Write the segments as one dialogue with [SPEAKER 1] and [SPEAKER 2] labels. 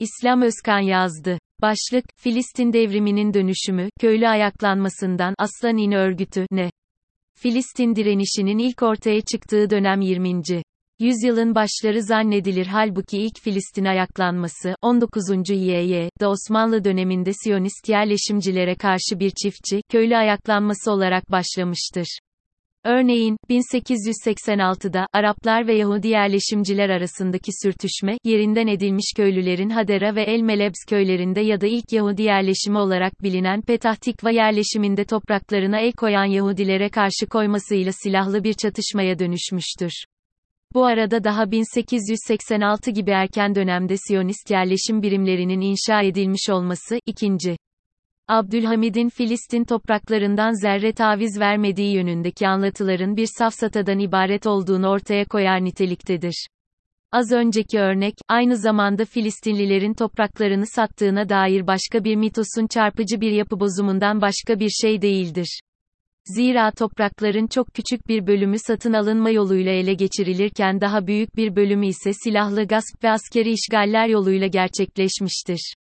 [SPEAKER 1] İslam Özkan yazdı. Başlık, Filistin devriminin dönüşümü, köylü ayaklanmasından, Aslan İn örgütü, ne? Filistin direnişinin ilk ortaya çıktığı dönem 20. Yüzyılın başları zannedilir halbuki ilk Filistin ayaklanması, 19. YY'de Osmanlı döneminde Siyonist yerleşimcilere karşı bir çiftçi, köylü ayaklanması olarak başlamıştır. Örneğin, 1886'da, Araplar ve Yahudi yerleşimciler arasındaki sürtüşme, yerinden edilmiş köylülerin Hadera ve El Melebs köylerinde ya da ilk Yahudi yerleşimi olarak bilinen Petah Tikva yerleşiminde topraklarına el koyan Yahudilere karşı koymasıyla silahlı bir çatışmaya dönüşmüştür. Bu arada daha 1886 gibi erken dönemde Siyonist yerleşim birimlerinin inşa edilmiş olması, ikinci. Abdülhamid'in Filistin topraklarından zerre taviz vermediği yönündeki anlatıların bir safsatadan ibaret olduğunu ortaya koyar niteliktedir. Az önceki örnek, aynı zamanda Filistinlilerin topraklarını sattığına dair başka bir mitosun çarpıcı bir yapı bozumundan başka bir şey değildir. Zira toprakların çok küçük bir bölümü satın alınma yoluyla ele geçirilirken daha büyük bir bölümü ise silahlı gasp ve askeri işgaller yoluyla gerçekleşmiştir.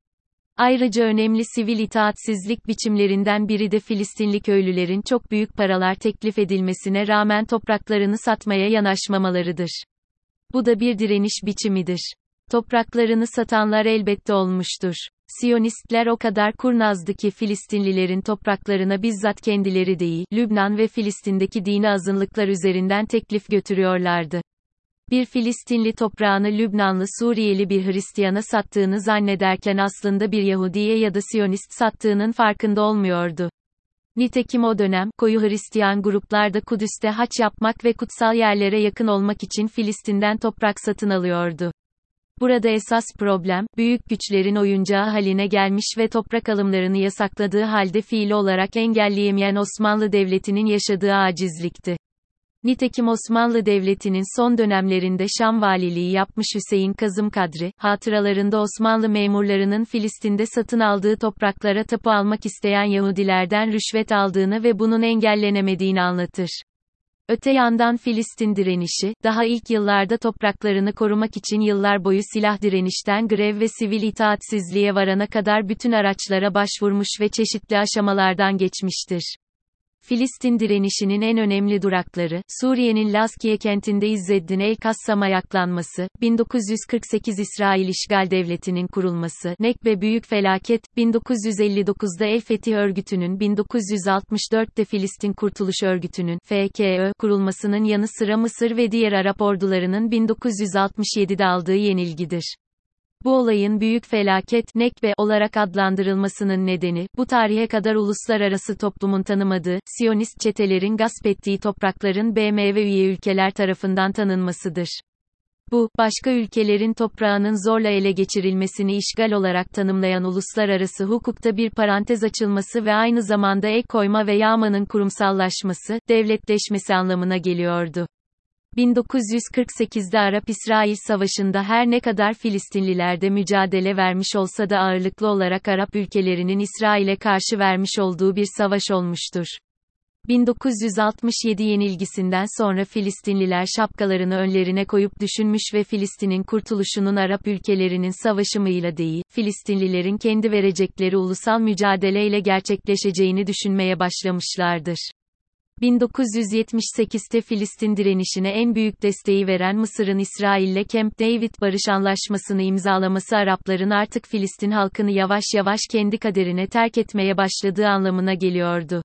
[SPEAKER 1] Ayrıca önemli sivil itaatsizlik biçimlerinden biri de Filistinli köylülerin çok büyük paralar teklif edilmesine rağmen topraklarını satmaya yanaşmamalarıdır. Bu da bir direniş biçimidir. Topraklarını satanlar elbette olmuştur. Siyonistler o kadar kurnazdı ki Filistinlilerin topraklarına bizzat kendileri değil, Lübnan ve Filistin'deki dini azınlıklar üzerinden teklif götürüyorlardı bir Filistinli toprağını Lübnanlı Suriyeli bir Hristiyana sattığını zannederken aslında bir Yahudiye ya da Siyonist sattığının farkında olmuyordu. Nitekim o dönem, koyu Hristiyan gruplar da Kudüs'te haç yapmak ve kutsal yerlere yakın olmak için Filistin'den toprak satın alıyordu. Burada esas problem, büyük güçlerin oyuncağı haline gelmiş ve toprak alımlarını yasakladığı halde fiili olarak engelleyemeyen Osmanlı Devleti'nin yaşadığı acizlikti. Nitekim Osmanlı Devleti'nin son dönemlerinde Şam valiliği yapmış Hüseyin Kazım Kadri, hatıralarında Osmanlı memurlarının Filistin'de satın aldığı topraklara tapu almak isteyen Yahudilerden rüşvet aldığını ve bunun engellenemediğini anlatır. Öte yandan Filistin direnişi, daha ilk yıllarda topraklarını korumak için yıllar boyu silah direnişten grev ve sivil itaatsizliğe varana kadar bütün araçlara başvurmuş ve çeşitli aşamalardan geçmiştir. Filistin direnişinin en önemli durakları, Suriye'nin Laskiye kentinde İzzeddin el-Kassam ayaklanması, 1948 İsrail İşgal Devleti'nin kurulması, Nekbe Büyük Felaket, 1959'da El Fetih Örgütü'nün 1964'te Filistin Kurtuluş Örgütü'nün, FKÖ, kurulmasının yanı sıra Mısır ve diğer Arap ordularının 1967'de aldığı yenilgidir. Bu olayın büyük felaket, Nekbe olarak adlandırılmasının nedeni, bu tarihe kadar uluslararası toplumun tanımadığı, Siyonist çetelerin gasp ettiği toprakların BM ve üye ülkeler tarafından tanınmasıdır. Bu, başka ülkelerin toprağının zorla ele geçirilmesini işgal olarak tanımlayan uluslararası hukukta bir parantez açılması ve aynı zamanda ek koyma ve yağmanın kurumsallaşması, devletleşmesi anlamına geliyordu. 1948'de Arap-İsrail Savaşı'nda her ne kadar Filistinliler de mücadele vermiş olsa da ağırlıklı olarak Arap ülkelerinin İsrail'e karşı vermiş olduğu bir savaş olmuştur. 1967 yenilgisinden sonra Filistinliler şapkalarını önlerine koyup düşünmüş ve Filistin'in kurtuluşunun Arap ülkelerinin savaşımıyla değil, Filistinlilerin kendi verecekleri ulusal mücadeleyle gerçekleşeceğini düşünmeye başlamışlardır. 1978'te Filistin direnişine en büyük desteği veren Mısır'ın İsrail'le Camp David barış anlaşmasını imzalaması Arapların artık Filistin halkını yavaş yavaş kendi kaderine terk etmeye başladığı anlamına geliyordu.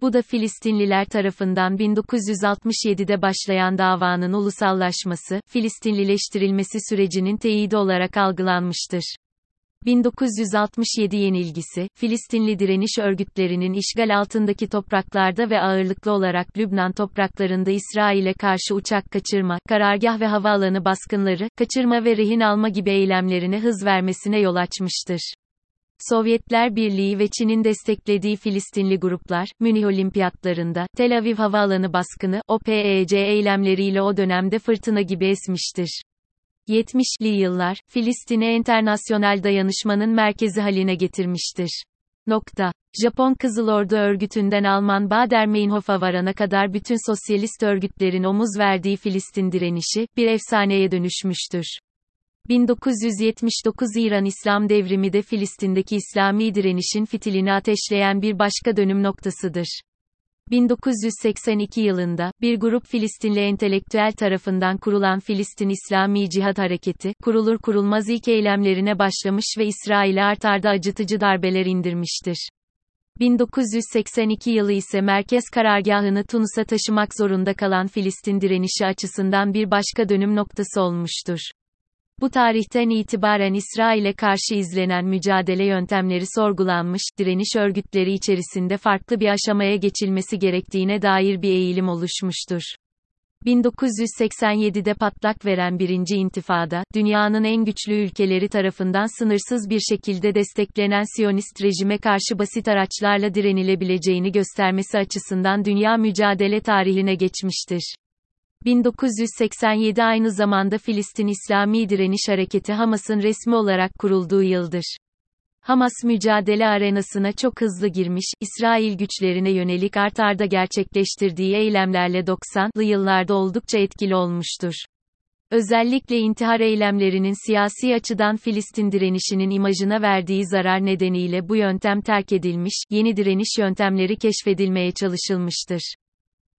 [SPEAKER 1] Bu da Filistinliler tarafından 1967'de başlayan davanın ulusallaşması, Filistinlileştirilmesi sürecinin teyidi olarak algılanmıştır. 1967 yenilgisi, Filistinli direniş örgütlerinin işgal altındaki topraklarda ve ağırlıklı olarak Lübnan topraklarında İsrail'e karşı uçak kaçırma, karargah ve havaalanı baskınları, kaçırma ve rehin alma gibi eylemlerine hız vermesine yol açmıştır. Sovyetler Birliği ve Çin'in desteklediği Filistinli gruplar, Münih Olimpiyatlarında, Tel Aviv havaalanı baskını, OPEC eylemleriyle o dönemde fırtına gibi esmiştir. 70'li yıllar, Filistin'e internasyonel dayanışmanın merkezi haline getirmiştir. Nokta. Japon Kızıl Ordu örgütünden Alman Baader-Meinhof'a varana kadar bütün sosyalist örgütlerin omuz verdiği Filistin direnişi, bir efsaneye dönüşmüştür. 1979 İran İslam devrimi de Filistin'deki İslami direnişin fitilini ateşleyen bir başka dönüm noktasıdır. 1982 yılında, bir grup Filistinli entelektüel tarafından kurulan Filistin İslami Cihad Hareketi, kurulur kurulmaz ilk eylemlerine başlamış ve İsrail'e artarda acıtıcı darbeler indirmiştir. 1982 yılı ise merkez karargahını Tunus'a taşımak zorunda kalan Filistin direnişi açısından bir başka dönüm noktası olmuştur. Bu tarihten itibaren İsrail'e karşı izlenen mücadele yöntemleri sorgulanmış, direniş örgütleri içerisinde farklı bir aşamaya geçilmesi gerektiğine dair bir eğilim oluşmuştur. 1987'de patlak veren birinci intifada, dünyanın en güçlü ülkeleri tarafından sınırsız bir şekilde desteklenen Siyonist rejime karşı basit araçlarla direnilebileceğini göstermesi açısından dünya mücadele tarihine geçmiştir. 1987 aynı zamanda Filistin İslami Direniş Hareketi Hamas'ın resmi olarak kurulduğu yıldır. Hamas mücadele arenasına çok hızlı girmiş, İsrail güçlerine yönelik art arda gerçekleştirdiği eylemlerle 90'lı yıllarda oldukça etkili olmuştur. Özellikle intihar eylemlerinin siyasi açıdan Filistin direnişinin imajına verdiği zarar nedeniyle bu yöntem terk edilmiş, yeni direniş yöntemleri keşfedilmeye çalışılmıştır.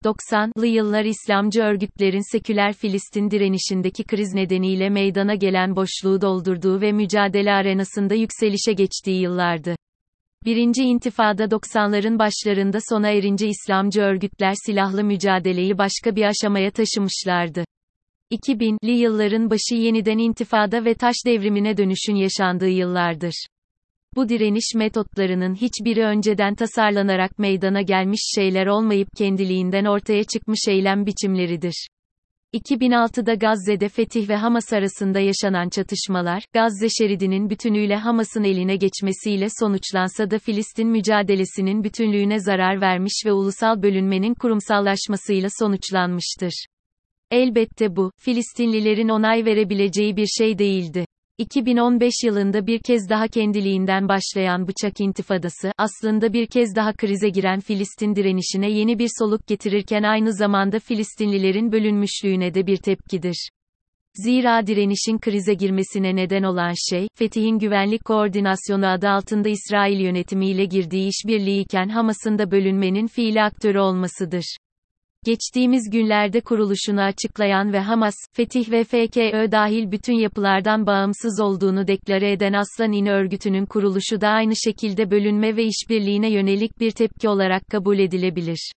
[SPEAKER 1] 90'lı yıllar İslamcı örgütlerin seküler Filistin direnişindeki kriz nedeniyle meydana gelen boşluğu doldurduğu ve mücadele arenasında yükselişe geçtiği yıllardı. Birinci intifada 90'ların başlarında sona erince İslamcı örgütler silahlı mücadeleyi başka bir aşamaya taşımışlardı. 2000'li yılların başı yeniden intifada ve taş devrimine dönüşün yaşandığı yıllardır. Bu direniş metotlarının hiçbiri önceden tasarlanarak meydana gelmiş şeyler olmayıp kendiliğinden ortaya çıkmış eylem biçimleridir. 2006'da Gazze'de Fetih ve Hamas arasında yaşanan çatışmalar, Gazze şeridinin bütünüyle Hamas'ın eline geçmesiyle sonuçlansa da Filistin mücadelesinin bütünlüğüne zarar vermiş ve ulusal bölünmenin kurumsallaşmasıyla sonuçlanmıştır. Elbette bu, Filistinlilerin onay verebileceği bir şey değildi. 2015 yılında bir kez daha kendiliğinden başlayan bıçak intifadası, aslında bir kez daha krize giren Filistin direnişine yeni bir soluk getirirken aynı zamanda Filistinlilerin bölünmüşlüğüne de bir tepkidir. Zira direnişin krize girmesine neden olan şey, Fetih'in güvenlik koordinasyonu adı altında İsrail yönetimiyle girdiği işbirliği iken Hamas'ın da bölünmenin fiili aktörü olmasıdır. Geçtiğimiz günlerde kuruluşunu açıklayan ve Hamas, Fetih ve FKÖ dahil bütün yapılardan bağımsız olduğunu deklare eden Aslan İni örgütünün kuruluşu da aynı şekilde bölünme ve işbirliğine yönelik bir tepki olarak kabul edilebilir.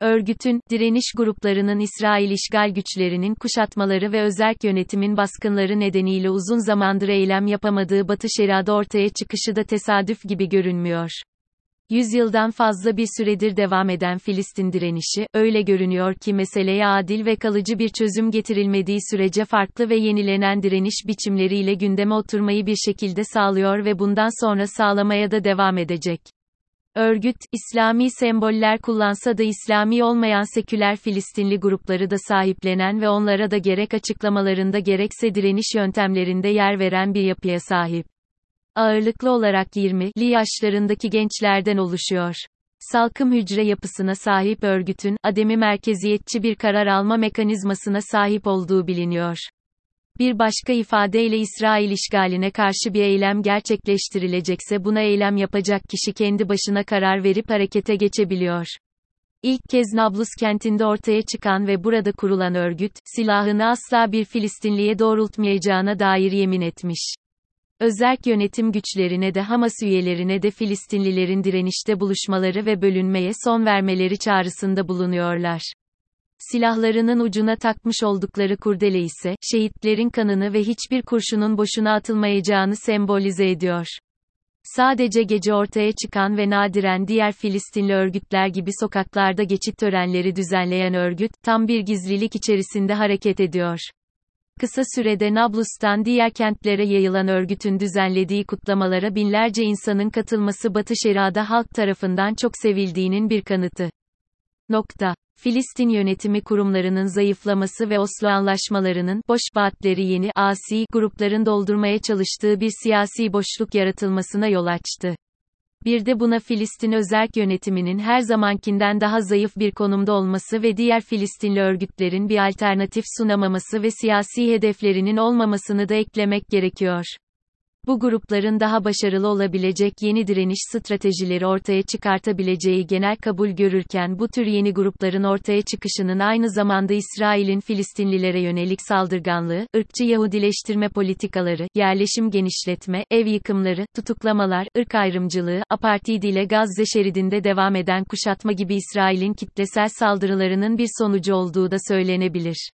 [SPEAKER 1] Örgütün, direniş gruplarının İsrail işgal güçlerinin kuşatmaları ve özerk yönetimin baskınları nedeniyle uzun zamandır eylem yapamadığı Batı Şeria'da ortaya çıkışı da tesadüf gibi görünmüyor. Yüzyıldan fazla bir süredir devam eden Filistin direnişi, öyle görünüyor ki meseleye adil ve kalıcı bir çözüm getirilmediği sürece farklı ve yenilenen direniş biçimleriyle gündeme oturmayı bir şekilde sağlıyor ve bundan sonra sağlamaya da devam edecek. Örgüt, İslami semboller kullansa da İslami olmayan seküler Filistinli grupları da sahiplenen ve onlara da gerek açıklamalarında gerekse direniş yöntemlerinde yer veren bir yapıya sahip ağırlıklı olarak 20'li yaşlarındaki gençlerden oluşuyor. Salkım hücre yapısına sahip örgütün, ademi merkeziyetçi bir karar alma mekanizmasına sahip olduğu biliniyor. Bir başka ifadeyle İsrail işgaline karşı bir eylem gerçekleştirilecekse buna eylem yapacak kişi kendi başına karar verip harekete geçebiliyor. İlk kez Nablus kentinde ortaya çıkan ve burada kurulan örgüt, silahını asla bir Filistinliye doğrultmayacağına dair yemin etmiş. Özerk yönetim güçlerine de Hamas üyelerine de Filistinlilerin direnişte buluşmaları ve bölünmeye son vermeleri çağrısında bulunuyorlar. Silahlarının ucuna takmış oldukları kurdele ise, şehitlerin kanını ve hiçbir kurşunun boşuna atılmayacağını sembolize ediyor. Sadece gece ortaya çıkan ve nadiren diğer Filistinli örgütler gibi sokaklarda geçit törenleri düzenleyen örgüt, tam bir gizlilik içerisinde hareket ediyor. Kısa sürede Nablus'tan diğer kentlere yayılan örgütün düzenlediği kutlamalara binlerce insanın katılması Batı Şeria'da halk tarafından çok sevildiğinin bir kanıtı. Nokta. Filistin yönetimi kurumlarının zayıflaması ve Oslo anlaşmalarının, boş vaatleri yeni, asi, grupların doldurmaya çalıştığı bir siyasi boşluk yaratılmasına yol açtı. Bir de buna Filistin özerk yönetiminin her zamankinden daha zayıf bir konumda olması ve diğer Filistinli örgütlerin bir alternatif sunamaması ve siyasi hedeflerinin olmamasını da eklemek gerekiyor. Bu grupların daha başarılı olabilecek yeni direniş stratejileri ortaya çıkartabileceği genel kabul görürken bu tür yeni grupların ortaya çıkışının aynı zamanda İsrail'in Filistinlilere yönelik saldırganlığı, ırkçı Yahudileştirme politikaları, yerleşim genişletme, ev yıkımları, tutuklamalar, ırk ayrımcılığı, apartheid ile Gazze şeridinde devam eden kuşatma gibi İsrail'in kitlesel saldırılarının bir sonucu olduğu da söylenebilir.